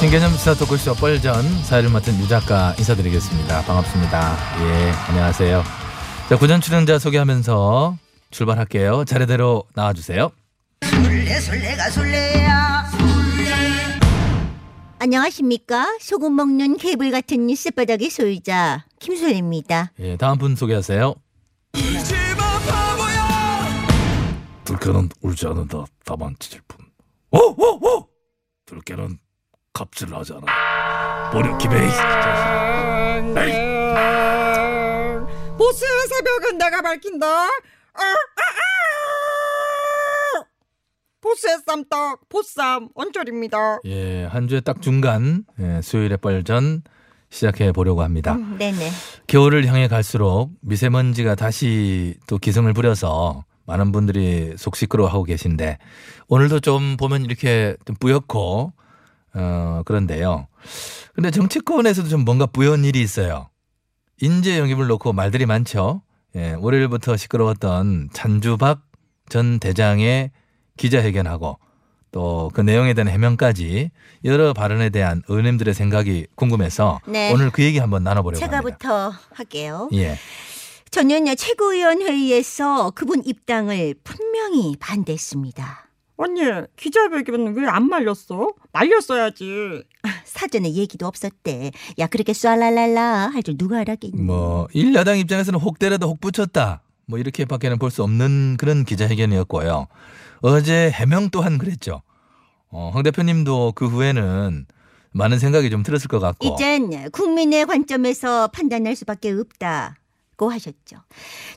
신개념 시사 토크쇼 뻘전 사회를 맡은 유 작가 인사드리겠습니다. 반갑습니다. 예, 안녕하세요. 자, 구전 출연자 소개하면서 출발할게요. 차례대로 나와주세요. 술래 술래가 술래야 안녕하십니까 소금 먹는 개불 같은 쌔바닥의 소유자 김술래입니다 예, 다음 분 소개하세요. 들깨는 울지 않는다 다만 짖을 뿐 오오오 들깨는 갑질을 하지 않아 보려 김에 보스의 새벽은 내가 밝힌다. 아, 아, 아! 보스의 쌈떡, 보쌈, 언절입니다. 예, 한 주의 딱 중간 예, 수요일의 뻘전 시작해 보려고 합니다. 음, 네네 겨울을 향해 갈수록 미세먼지가 다시 또 기승을 부려서 많은 분들이 속 시끄러워하고 계신데 오늘도 좀 보면 이렇게 좀 뿌옇고 어 그런데요. 근데 정치권에서도 좀 뭔가 뿌연 일이 있어요. 인재 영입을 놓고 말들이 많죠. 예, 월요일부터 시끄러웠던 찬주박 전 대장의 기자회견하고 또 그 내용에 대한 해명까지 여러 발언에 대한 의원님들의 생각이 궁금해서 네. 오늘 그 얘기 한번 나눠보려고 합니다. 제가부터 할게요 예. 저는 최고위원 회의에서 그분 입당을 분명히 반대했습니다 언니, 기자회견은 왜안 말렸어? 말렸어야지. 사전에 얘기도 없었대 야 그렇게 쏴랄랄라 할 줄 누가 알았겠니 뭐 일야당 입장에서는 혹대라도 혹 붙였다. 뭐 이렇게밖에는 볼 수 없는 그런 기자회견이었고요. 어제 해명 또한 그랬죠. 어, 황 대표님도 그 후에는 많은 생각이 좀 들었을 것 같고. 이젠 국민의 관점에서 판단할 수밖에 없다 고 하셨죠.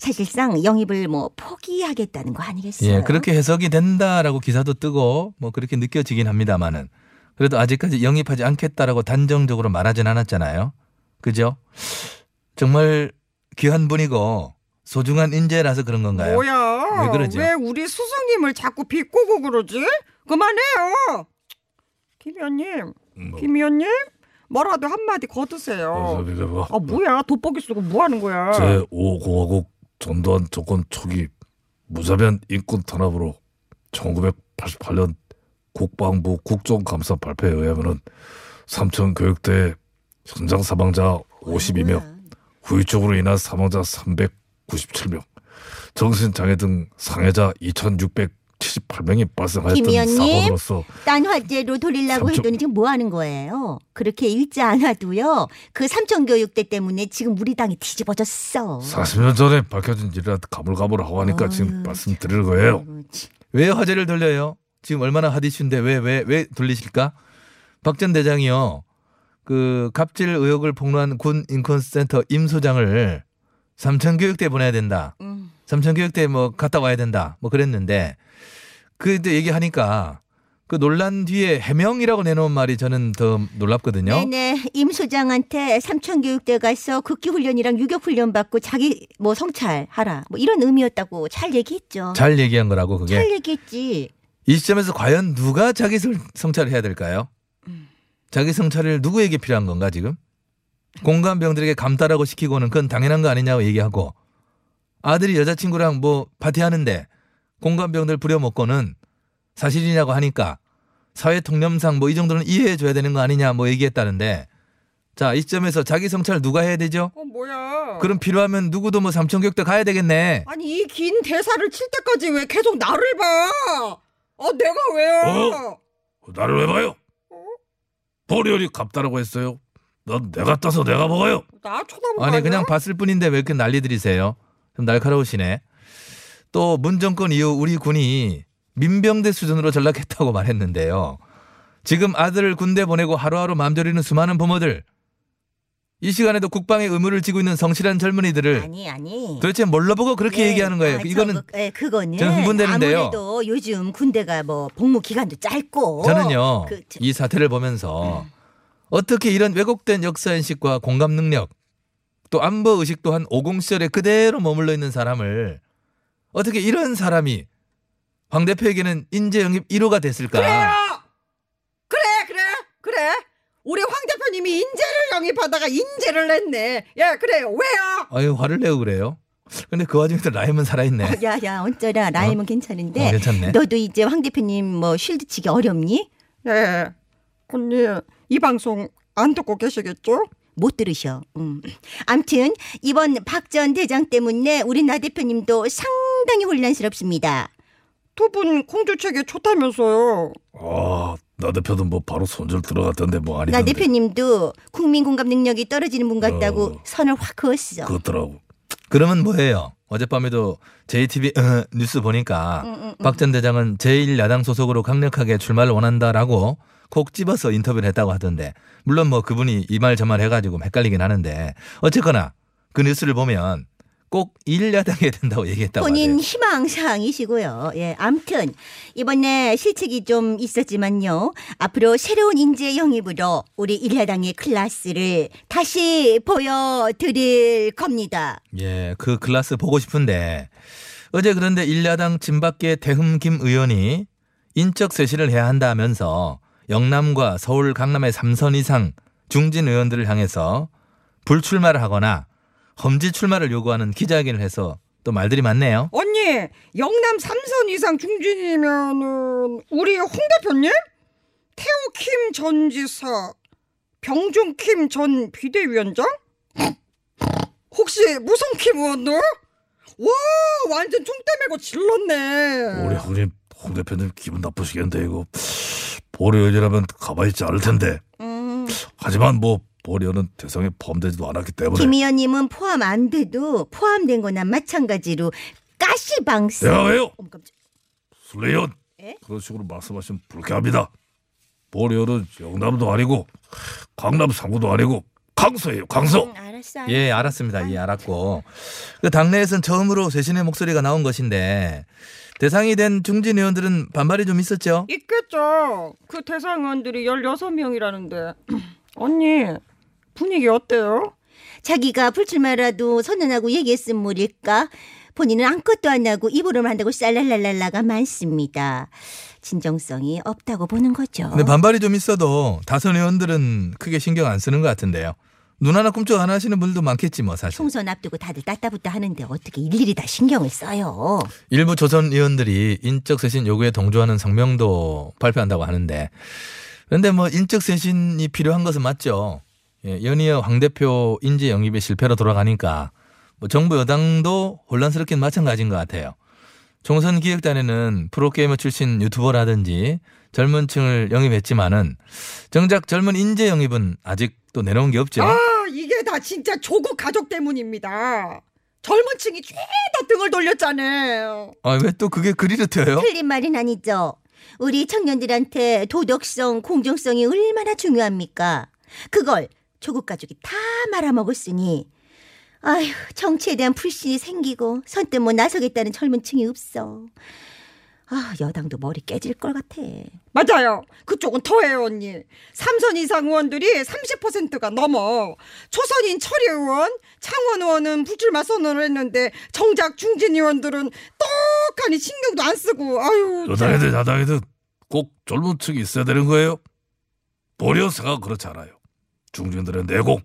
사실상 영입을 뭐 포기하겠다는 거 아니겠어요? 예, 그렇게 해석이 된다라고 기사도 뜨고 뭐 그렇게 느껴지긴 합니다만은 그래도 아직까지 영입하지 않겠다라고 단정적으로 말하진 않았잖아요. 그죠? 정말 귀한 분이고 소중한 인재라서 그런 건가요? 뭐야? 왜 그러죠? 왜 우리 스승님을 자꾸 비꼬고 그러지? 그만해요. 김 의원님, 뭐, 김 의원님, 뭐라도 한마디 거두세요. 뭐, 아 뭐야? 돋보기 쓰고 뭐 하는 거야? 제 5공화국 전두환 정권 초기 무자비한 인권 탄압으로 1988년 국방부 국정감사 발표에 의하면은 삼천 교육대 현장 사망자 52명, 후유증으로 인한 사망자 397명, 정신장애 등 상해자 2,678명이 발생하였던 김의원님? 사건으로서 딴 화제로 돌리려고 삼촌- 했더니 지금 뭐 하는 거예요? 그렇게 읽지 않아도요. 그 삼천교육대 때문에 지금 우리 당이 뒤집어졌어. 40년 전에 밝혀진 일이라 가물가물하고 하니까 지금 아유, 말씀드리는 거예요. 참. 왜 화제를 돌려요? 지금 얼마나 핫이슈인데 왜 왜 왜 돌리실까? 박 전 대장이요. 그 갑질 의혹을 폭로한 군 인권센터 임 소장을 삼천교육대 보내야 된다. 음. 삼천교육대 뭐 갔다 와야 된다. 뭐 그랬는데 그때 얘기하니까 그 논란 뒤에 해명이라고 내놓은 말이 저는 더 놀랍거든요. 네네 임 소장한테 삼천교육대 가서 극기훈련이랑 유격훈련 받고 자기 뭐 성찰하라 뭐 이런 의미였다고 잘 얘기했죠. 잘 얘기한 거라고 그게. 잘 얘기했지. 이 시점에서 과연 누가 자기 성- 성찰을 해야 될까요? 자기 성찰을 누구에게 필요한 건가 지금? 공감병들에게 감따라고 시키고는 그건 당연한 거 아니냐고 얘기하고 아들이 여자친구랑 뭐 파티하는데 공감병들 부려먹고는 사실이냐고 하니까 사회 통념상 뭐 이 정도는 이해해 줘야 되는 거 아니냐 뭐 얘기했다는데 자이 시점에서 자기 성찰 누가 해야 되죠? 어 뭐야? 그럼 필요하면 누구도 뭐 삼천교육대 가야 되겠네. 아니 이 긴 대사를 칠 때까지 왜 계속 나를 봐? 아 내가 왜요? 어? 나를 왜 봐요? 보리언이 갑다라고 했어요. 넌 내가 따서 내가 먹어요. 나 쳐다보고 아니? 그냥 봤을 뿐인데 왜 이렇게 난리 들이세요? 좀 날카로우시네. 또 문정권 이후 우리 군이 민병대 수준으로 전락했다고 말했는데요. 지금 아들을 군대 보내고 하루하루 맘졸이는 수많은 부모들. 이 시간에도 국방의 의무를 지고 있는 성실한 젊은이들을 아니 아니. 도대체 뭘로 보고 그렇게 예, 얘기하는 거예요? 아, 이거는 저거, 예, 그거는 저는 흥분되는데요. 아무래도 요즘 군대가 뭐 복무 기간도 짧고 저는요 그, 저- 이 사태를 보면서 어떻게 이런 왜곡된 역사 인식과 공감 능력 또 안보 의식 또한 오공 시절에 그대로 머물러 있는 사람을 어떻게 이런 사람이 황 대표에게는 인재 영입 1호가 됐을까? 그래요. 그래 그래 그래. 우리 황 대표님이 인재를 영입하다가 인재를 냈네. 예 그래요. 왜요? 아유 화를 내고 그래요. 근데 그 와중에도 라임은 살아있네. 어, 야야 어쩌라 라임은 괜찮은데 어, 괜찮네. 너도 이제 황 대표님 뭐 쉴드 치기 어렵니? 예. 언니 이 방송 안 듣고 계시겠죠? 못 들으셔. 음. 암튼 이번 박 전 대장 때문에 우리 나 대표님도 상 당히 혼란스럽습니다. 두 분 공주책에 좋다면서요. 아, 나 대표도 뭐 바로 손절 들어갔던데 뭐나 아니던데. 대표님도 국민 공감 능력이 떨어지는 분 같다고 어. 선을 확 그었어. 그렇더라고. 그러면 뭐예요? 어젯밤에도 JTB 어, 뉴스 보니까 음, 박전 대장은 제1야당 소속으로 강력하게 출마를 원한다라고 콕 집어서 인터뷰를 했다고 하던데 물론 뭐 그분이 이 말 저 말 해가지고 헷갈리긴 하는데 어쨌거나 그 뉴스를 보면 꼭 1야당에 된다고 얘기했다고 본인 하대요. 희망사항이시고요. 예, 암튼 이번에 실책이 좀 있었지만요. 앞으로 새로운 인재 영입으로 우리 일야당의 클래스를 다시 보여드릴 겁니다. 예, 그 클래스 보고 싶은데 어제 그런데 1야당 친박계 대흠 김 의원이 인적 쇄신을 해야 한다면서 영남과 서울 강남의 3선 이상 중진 의원들을 향해서 불출마를 하거나 험지 출마를 요구하는 기자회견을 해서 또 말들이 많네요. 언니 영남 삼선 이상 중진이면은 우리 홍 대표님? 태호 킴전 지사, 병종 킴 전 비대위원장? 혹시 무성 킴 의원도? 와 완전 총대 메고 질렀네. 우리 형님, 홍 대표님 기분 나쁘시겠는데 이거 보리언이라면 가만히 있지 않을 텐데. 음, 하지만 뭐 보리언은 대상에 포함되지도 않았기 때문에 김 의원님은 포함 안 돼도 포함된 거나 마찬가지로 가시방송. 내가 왜요? 어머, 깜짝- 술래연 예? 그런 식으로 말씀하시면 불쾌합니다. 보리언은 영남도 아니고 강남 상구도 아니고 강서예요. 강서. 음, 알았어. 알았어. 예, 알았습니다. 예, 알았고. 그 당내에선 처음으로 쇄신의 목소리가 나온 것인데 대상이 된 중진 의원들은 반발이 좀 있었죠. 있겠죠. 그 대상 의원들이 16명이라는데. 언니 분위기 어때요? 자기가 불출마라도 선언하고 얘기했음 모를까? 본인은 아무것도 안 하고 입으로만 한다고 쌀랄랄랄라가 많습니다. 진정성이 없다고 보는 거죠. 근데 반발이 좀 있어도 다선 의원들은 크게 신경 안 쓰는 것 같은데요. 눈 하나 꿈쩍 안 하시는 분들도 많겠지 뭐 사실. 총선 앞두고 다들 따따붙다 하는데 어떻게 일일이 다 신경을 써요? 일부 조선 의원들이 인적 쇄신 요구에 동조하는 성명도 발표한다고 하는데 그런데 뭐 인적 쇄신이 필요한 것은 맞죠. 예, 연이어 황 대표 인재 영입의 실패로 돌아가니까 뭐 정부 여당도 혼란스럽긴 마찬가지인 것 같아요. 총선 기획단에는 프로게이머 출신 유튜버라든지 젊은 층을 영입했지만은 정작 젊은 인재 영입은 아직 또 내놓은 게 없죠. 아 이게 다 진짜 조국 가족 때문입니다. 젊은 층이 죄다 등을 돌렸잖아요. 아, 왜 또 그게 그리로 튀어요? 틀린 말은 아니죠. 우리 청년들한테 도덕성, 공정성이 얼마나 중요합니까? 그걸 조국 가족이 다 말아먹었으니 아휴 정치에 대한 불신이 생기고 선뜻 뭐 나서겠다는 젊은 층이 없어. 아 여당도 머리 깨질 것 같아. 맞아요. 그쪽은 더해요, 언니. 삼선 이상 의원들이 30%가 넘어. 초선인 철희 의원, 창원 의원은 불출마 선언을 했는데 정작 중진 의원들은 떡하니 신경도 안 쓰고 아유. 여당이든 야당이든 꼭 젊은 층이 있어야 되는 거예요. 생각 그렇지 않아요. 중진들의 내공,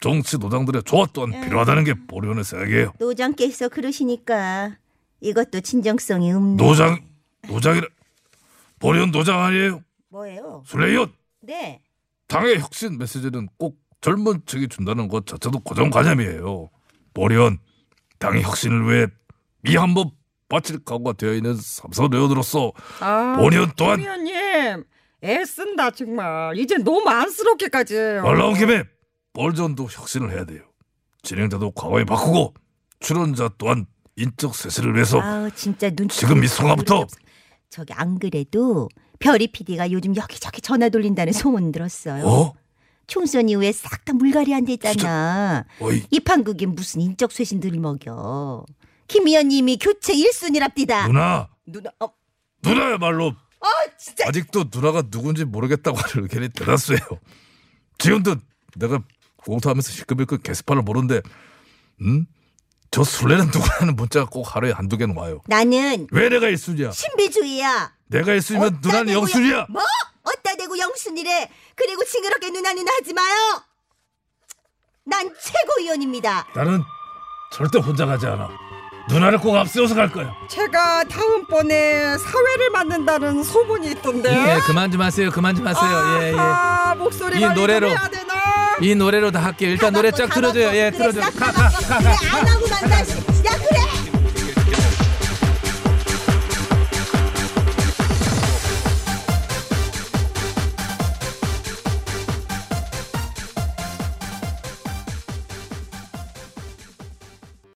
정치 노장들의 조화 또한 필요하다는 게 보리언의 생각이에요. 노장께서 그러시니까 이것도 진정성이 없네. 노장, 노장이라 보리언 노장 아니에요. 뭐예요? 술래연 네. 당의 혁신 메시지는 꼭 젊은 층이 준다는 것 자체도 고정관념이에요. 보리언 당의 혁신을 위해 미 한번 바칠 각오가 되어 있는 삼선 의원으로서 아, 5년 동안 김 의원님 애쓴다 정말. 이제 너무 안쓰럽게까지. 말 나온 김에 볼전도 혁신을 해야 돼요. 진행자도 과거에 바꾸고 출연자 또한 인적 쇄신을 위해서 아우 진짜 눈치 지금 이 순간부터 저기 안 그래도 별이 PD가 요즘 여기저기 전화 돌린다는 소문 들었어요. 어? 총선 이후에 싹 다 물갈이 안 됐잖아. 어이 이 판국이 무슨 인적 쇄신들을 먹여. 김 의원님이 교체 1순위랍디다. 누나 누나, 어, 누나야말로 아 진짜. 아직도 누나가 누군지 모르겠다고 하는 의견이 대다수예요. 지금도 내가 공투하면서 시끌시끌 게시판을 보는데 음? 저 술래는 누구라는 문자가 꼭 하루에 한두 개는 와요. 나는 왜 내가 1순위야? 신비주의야. 내가 1순위면 어따 누나는 0순위야. 뭐? 어따 대고 영순이래. 그리고 징그럽게 누나 누나 하지 마요. 난 최고위원입니다. 나는 절대 혼자 가지 않아. 누나를 꼭 앞세워서 갈 거야. 제가 다음번에 사회를 만든다는 소문이 있던데. 예, 그만 좀 하세요. 그만 좀 하세요. 예, 예. 아하, 목소리 이 노래로. 이 노래로 다 할게요. 일단 노래 쫙 틀어줘요. 예, 틀어줘. 싹 가, 가, 가, 가, 그래 가. 안 하고 간다. 씨. 야 그래.